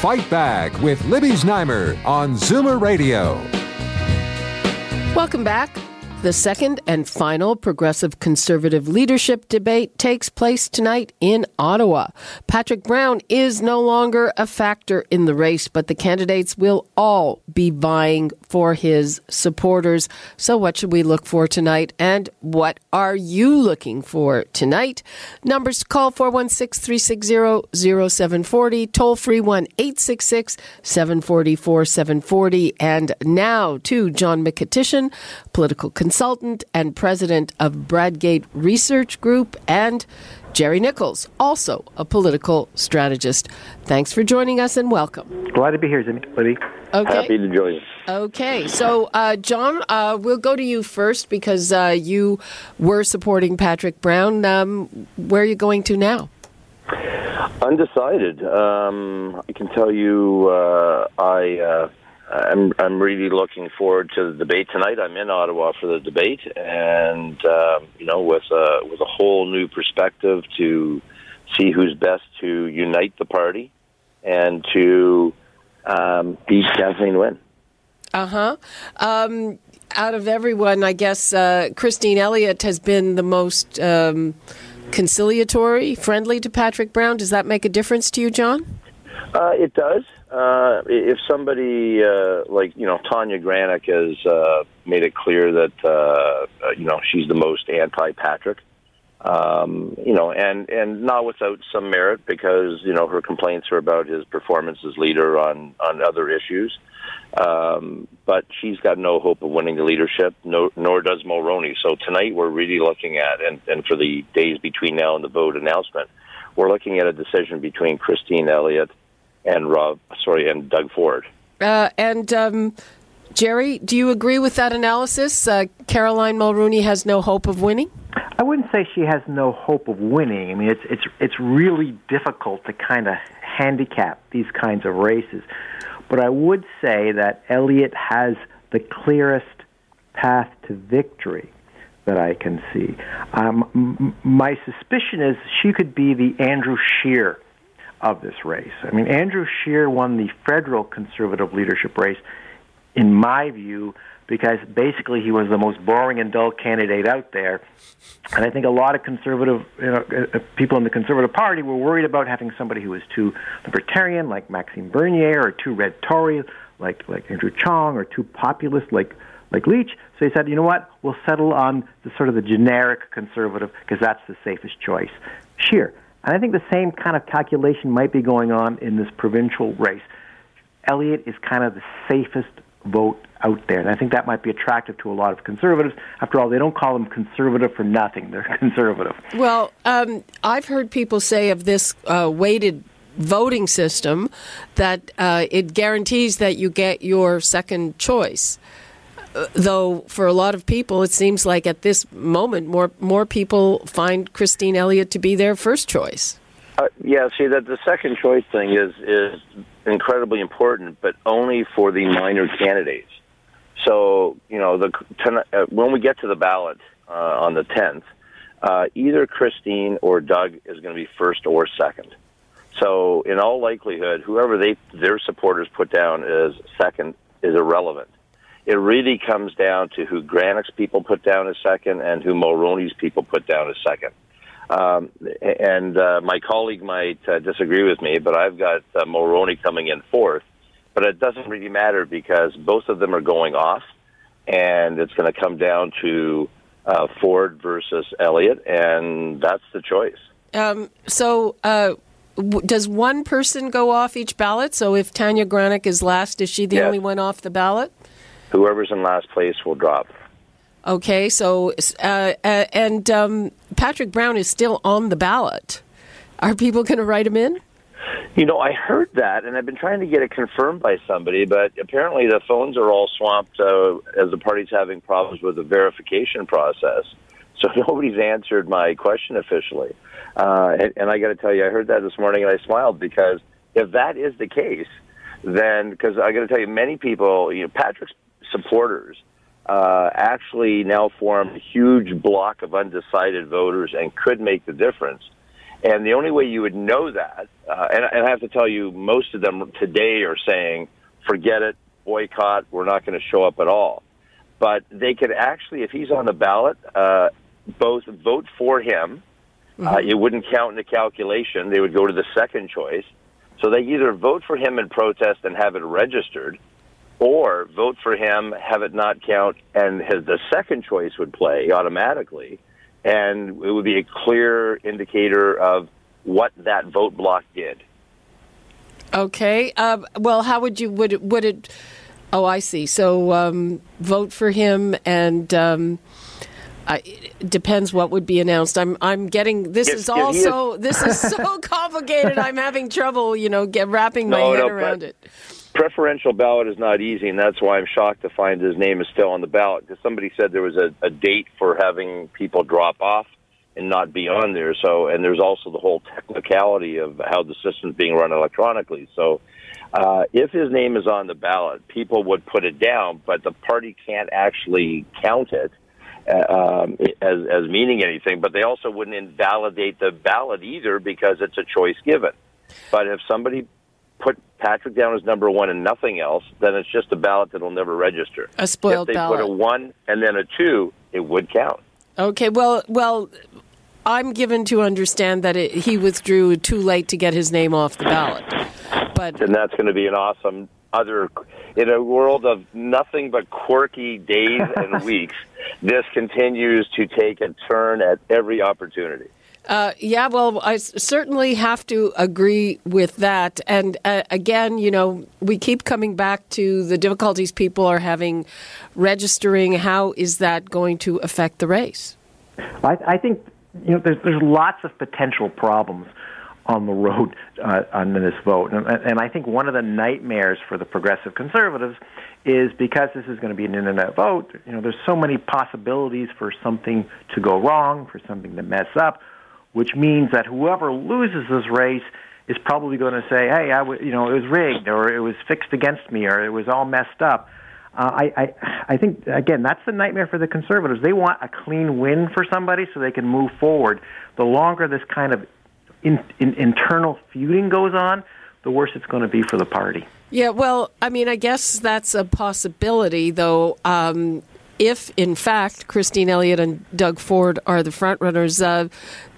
Fight Back with Libby Znaimer on Zoomer Radio. Welcome back. The second and final progressive conservative leadership debate takes place tonight in Ottawa. Patrick Brown is no longer a factor in the race, but the candidates will all be vying for his supporters. So, what should we look for tonight? And what are you looking for tonight? Numbers to call 416 360 0740, toll free 1 866 744 740. And now to John Mykytyshyn, political consultant consultant and president of Bradgate Research Group, and Gerry Nicholls, also a political strategist. Thanks for joining us and welcome. Glad to be here, Libby. Okay. Happy to join you. Okay, so uh, John, uh, we'll go to you first because uh, you were supporting Patrick Brown. Um, where are you going to now? Undecided. Um, I can tell you, uh, I uh, I'm I'm really looking forward to the debate tonight. I'm in Ottawa for the debate, and um, you know, with a with a whole new perspective to see who's best to unite the party and to um, beat Kathleen Wynne. Uh huh. Um, out of everyone, I guess uh, Christine Elliott has been the most um, conciliatory, friendly to Patrick Brown. Does that make a difference to you, John? Uh, it does. Uh, if somebody uh, like you know Tanya Granic has uh, made it clear that uh, uh, you know she's the most anti-Patrick, um, you know, and and not without some merit because you know her complaints are about his performance as leader on on other issues. Um, but she's got no hope of winning the leadership, no, nor does Mulroney. So tonight we're really looking at, and, and for the days between now and the vote announcement, we're looking at a decision between Christine Elliott and Rob, sorry, and Doug Ford. Uh, and um, Jerry, do you agree with that analysis? Uh, Caroline Mulroney has no hope of winning. I wouldn't say she has no hope of winning. I mean, it's it's it's really difficult to kind of handicap these kinds of races. But I would say that Elliott has the clearest path to victory that I can see. Um, m- my suspicion is she could be the Andrew Scheer of this race. I mean, Andrew Scheer won the federal conservative leadership race, in my view, because basically he was the most boring and dull candidate out there. And I think a lot of conservative you know, uh, uh, people in the Conservative Party were worried about having somebody who was too libertarian, like Maxime Bernier, or too red Tory, like like Andrew Chong, or too populist, like like Leitch. So he said, you know what, we'll settle on the sort of the generic conservative because that's the safest choice. Scheer. And I think the same kind of calculation might be going on in this provincial race. Elliott is kind of the safest vote out there. And I think that might be attractive to a lot of conservatives. After all, they don't call them conservative for nothing. They're conservative. Well, um, I've heard people say of this uh, weighted voting system that uh, it guarantees that you get your second choice though for a lot of people it seems like at this moment more more people find Christine Elliott to be their first choice. Uh, yeah, see that the second choice thing is is incredibly important, but only for the minor candidates. So you know the ten, uh, when we get to the ballot uh, on the tenth, uh, either Christine or Doug is going to be first or second. So in all likelihood, whoever they their supporters put down as second is irrelevant it really comes down to who Granic's people put down as second and who Mulroney's people put down as second. Um, and uh, my colleague might uh, disagree with me, but I've got uh, Mulroney coming in fourth. But it doesn't really matter because both of them are going off, and it's going to come down to uh, Ford versus Elliott, and that's the choice. Um, so, uh, w- does one person go off each ballot? So, if Tanya Granick is last, is she the yes. only one off the ballot? Whoever's in last place will drop. Okay, so uh, uh, and um, Patrick Brown is still on the ballot. Are people going to write him in? You know, I heard that, and I've been trying to get it confirmed by somebody, but apparently the phones are all swamped uh, as the party's having problems with the verification process. So nobody's answered my question officially. Uh, and, and I got to tell you, I heard that this morning and I smiled because if that is the case, then because I got to tell you, many people, you know, Patrick's supporters uh, actually now form a huge block of undecided voters and could make the difference. And the only way you would know that, uh, and, and I have to tell you, most of them today are saying, forget it, boycott, we're not going to show up at all. But they could actually, if he's on the ballot, uh, both vote for him. Uh, mm-hmm. Uh, it wouldn't count in the calculation. They would go to the second choice. So they either vote for him in protest and have it registered, or vote for him, have it not count, and his, the second choice would play automatically and it would be a clear indicator of what that vote block did. Okay. Uh, well, how would you would it, would it? Oh, I see. So um, vote for him, and um, I, it depends what would be announced. I'm I'm getting this is also is. this is so complicated. I'm having trouble, you know, get wrapping my no, head no, around it preferential ballot is not easy, and that's why I'm shocked to find his name is still on the ballot. Because somebody said there was a, a date for having people drop off and not be on there. So, and there's also the whole technicality of how the system's being run electronically. So, uh, if his name is on the ballot, people would put it down, but the party can't actually count it. Uh, um, as, as meaning anything, but they also wouldn't invalidate the ballot either because it's a choice given. But if somebody put Patrick down as number one and nothing else, then it's just a ballot that'll never register. A spoiled ballot. if they ballot. put a one and then a two, it would count. Okay, well, well, I'm given to understand that it, he withdrew too late to get his name off the ballot. But and that's going to be an awesome other in a world of nothing but quirky days and weeks. This continues to take a turn at every opportunity. Uh, yeah, well, I certainly have to agree with that. And uh, again, you know, we keep coming back to the difficulties people are having registering. How is that going to affect the race? I, I think you know there's there's lots of potential problems on the road uh, on this vote, and, and I think one of the nightmares for the progressive conservatives is because this is going to be an internet vote. You know, there's so many possibilities for something to go wrong, for something to mess up which means that whoever loses this race is probably going to say, "Hey, I w- you know, it was rigged, or it was fixed against me, or it was all messed up." Uh, I, I, I think again that's the nightmare for the conservatives. They want a clean win for somebody so they can move forward. The longer this kind of in, in, internal feuding goes on, the worse it's going to be for the party. Yeah, well, I mean, I guess that's a possibility, though. Um, if in fact Christine Elliott and Doug Ford are the frontrunners, uh,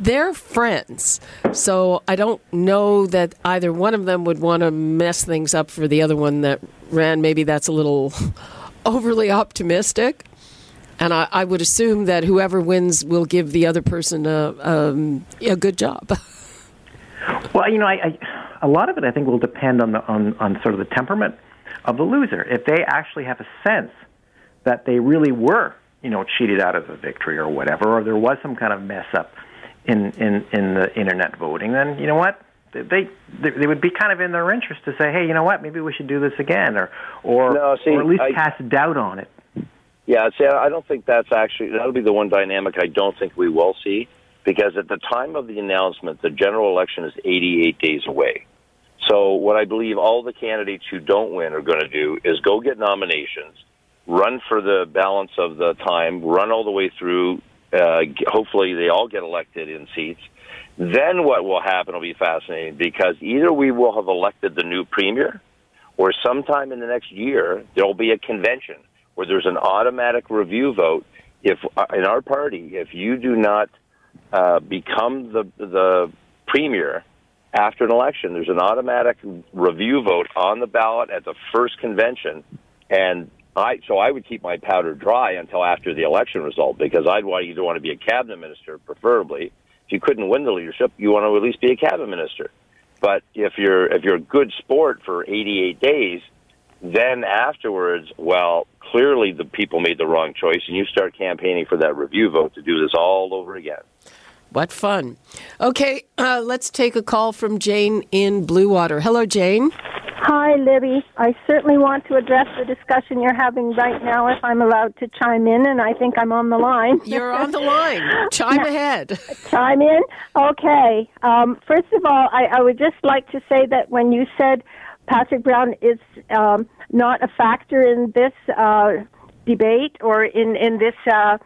they're friends. So I don't know that either one of them would want to mess things up for the other one that ran. Maybe that's a little overly optimistic. And I, I would assume that whoever wins will give the other person a, um, a good job. well, you know, I, I, a lot of it I think will depend on the on, on sort of the temperament of the loser. If they actually have a sense that they really were, you know, cheated out of a victory or whatever, or there was some kind of mess up in in in the internet voting, then you know what? They, they they would be kind of in their interest to say, hey, you know what? Maybe we should do this again, or or, no, see, or at least I, cast doubt on it. Yeah, see, I don't think that's actually that'll be the one dynamic I don't think we will see because at the time of the announcement, the general election is 88 days away. So what I believe all the candidates who don't win are going to do is go get nominations run for the balance of the time, run all the way through. Uh, hopefully, they all get elected in seats. Then what will happen will be fascinating because either we will have elected the new premier, or sometime in the next year there will be a convention where there's an automatic review vote. If uh, in our party, if you do not uh, become the the premier after an election, there's an automatic review vote on the ballot at the first convention, and I so I would keep my powder dry until after the election result because I'd want either want to be a cabinet minister, preferably. If you couldn't win the leadership, you want to at least be a cabinet minister. But if you're if you're a good sport for 88 days, then afterwards, well, clearly the people made the wrong choice, and you start campaigning for that review vote to do this all over again. What fun. Okay, uh, let's take a call from Jane in Bluewater. Hello, Jane. Hi, Libby. I certainly want to address the discussion you're having right now if I'm allowed to chime in, and I think I'm on the line. You're on the line. Chime ahead. Chime in? Okay. Um, first of all, I, I, would just like to say that when you said Patrick Brown is um, not a factor in this uh, debate or in, in this uh,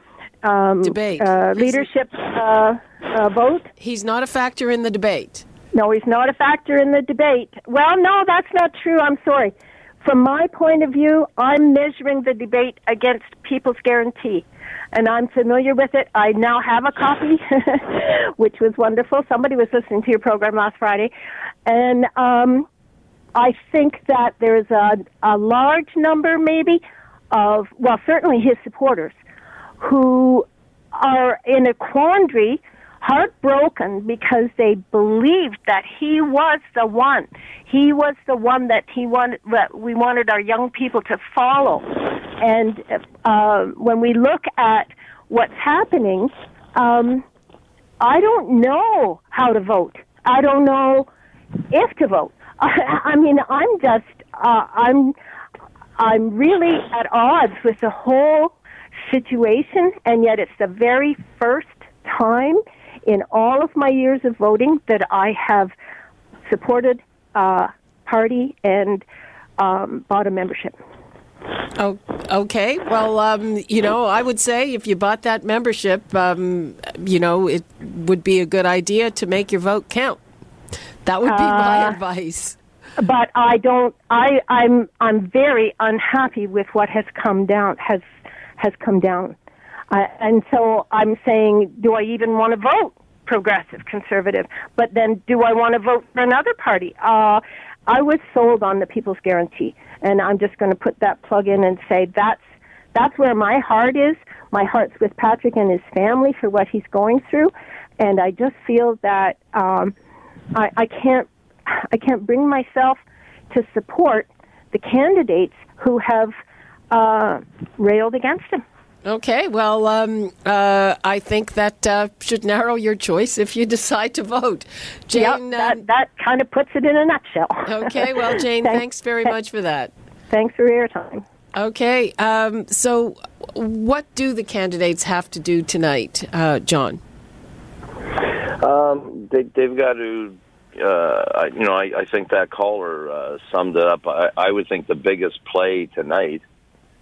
um, debate uh, leadership uh, uh, vote, he's not a factor in the debate. No, he's not a factor in the debate. Well, no, that's not true. I'm sorry. From my point of view, I'm measuring the debate against People's Guarantee, and I'm familiar with it. I now have a copy, which was wonderful. Somebody was listening to your program last Friday, and um, I think that there's a, a large number, maybe, of, well, certainly his supporters, who are in a quandary heartbroken because they believed that he was the one. He was the one that he wanted. That we wanted our young people to follow. And uh, when we look at what's happening, um, I don't know how to vote. I don't know if to vote. I, mean, I'm just uh, I'm I'm really at odds with the whole situation, and yet it's the very first time in all of my years of voting that I have supported a party and um, bought a membership. Oh, okay. Well, um, you know, I would say if you bought that membership, um, you know, it would be a good idea to make your vote count. That would be my uh, advice. But I don't. I I'm I'm very unhappy with what has come down has has come down. Uh, and so I'm saying, do I even want to vote progressive, conservative? But then do I want to vote for another party? Uh, I was sold on the People's Guarantee, and I'm just going to put that plug in and say that's that's where my heart is. My heart's with Patrick and his family for what he's going through, and I just feel that um, I, I can't I can't bring myself to support the candidates who have uh, railed against him. Okay, well, um, uh, I think that uh, should narrow your choice if you decide to vote. Jane, yep, that, um, that kind of puts it in a nutshell. okay, well, Jane, thanks, thanks very much for that. Thanks for your time. Okay, um, so what do the candidates have to do tonight, uh, John? Um, they, have got to, uh, you know, I, I, think that caller uh, summed it up. I, I would think the biggest play tonight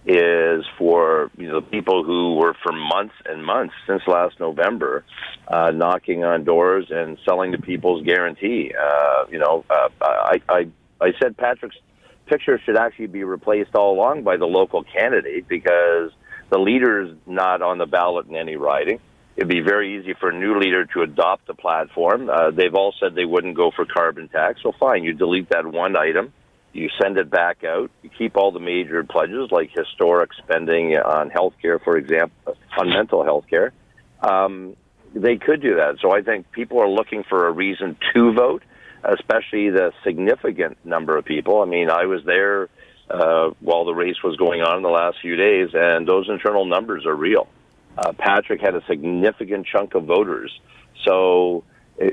is for you know people who were for months and months since last November uh, knocking on doors and selling the people's guarantee. Uh, you know, uh, I, I I said Patrick's picture should actually be replaced all along by the local candidate because the leader's not on the ballot in any riding. It'd be very easy for a new leader to adopt the platform. Uh, they've all said they wouldn't go for carbon tax. So fine, you delete that one item you send it back out. You keep all the major pledges, like historic spending on healthcare, for example, on mental health care. Um, they could do that. So I think people are looking for a reason to vote, especially the significant number of people. I mean, I was there uh, while the race was going on in the last few days, and those internal numbers are real. Uh, Patrick had a significant chunk of voters. So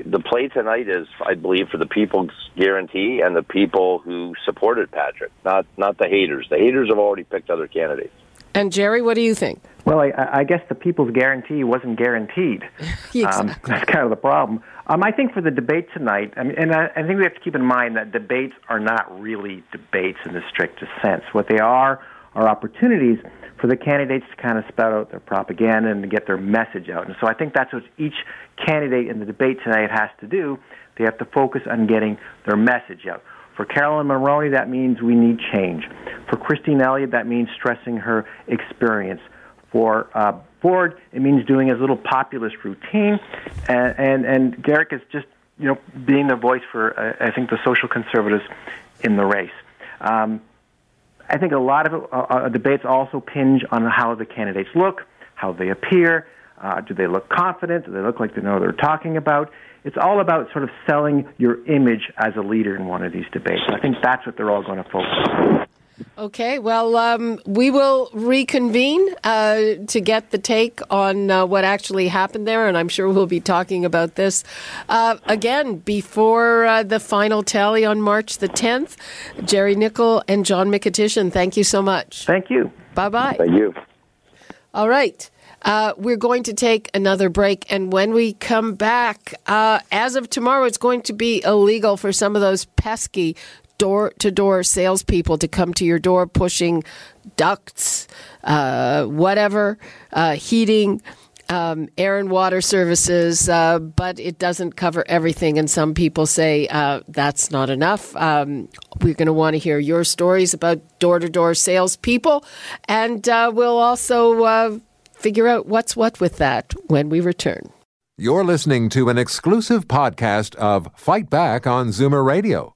the play tonight is, I believe, for the people's guarantee and the people who supported Patrick, not not the haters. The haters have already picked other candidates. And Jerry, what do you think? Well, I, I guess the people's guarantee wasn't guaranteed. exactly. um, that's kind of the problem. Um, I think for the debate tonight, I mean, and I, I think we have to keep in mind that debates are not really debates in the strictest sense. What they are are opportunities for the candidates to kind of spout out their propaganda and to get their message out. And so I think that's what each candidate in the debate tonight has to do. They have to focus on getting their message out. For Caroline Mulroney, that means we need change. For Christine Elliott, that means stressing her experience. For uh, Ford, it means doing his little populist routine. And, and, and Derek is just, you know, being the voice for, uh, I think, the social conservatives in the race. Um, I think a lot of uh, uh, debates also pinge on how the candidates look, how they appear. Uh, do they look confident? Do they look like they know what they're talking about? It's all about sort of selling your image as a leader in one of these debates. I think that's what they're all going to focus on. Okay, well, um, we will reconvene uh, to get the take on uh, what actually happened there, and I'm sure we'll be talking about this uh, again before uh, the final tally on March the 10th. Jerry Nickel and John Mykytyshyn, thank you so much. Thank you. Bye bye. Thank you. All right. Uh, we're going to take another break, and when we come back, uh, as of tomorrow, it's going to be illegal for some of those pesky door to door salespeople to come to your door pushing ducts, uh, whatever, uh, heating. Um, air and water services, uh, but it doesn't cover everything. And some people say uh, that's not enough. Um, we're going to want to hear your stories about door to door salespeople, and uh, we'll also uh, figure out what's what with that when we return. You're listening to an exclusive podcast of Fight Back on Zoomer Radio,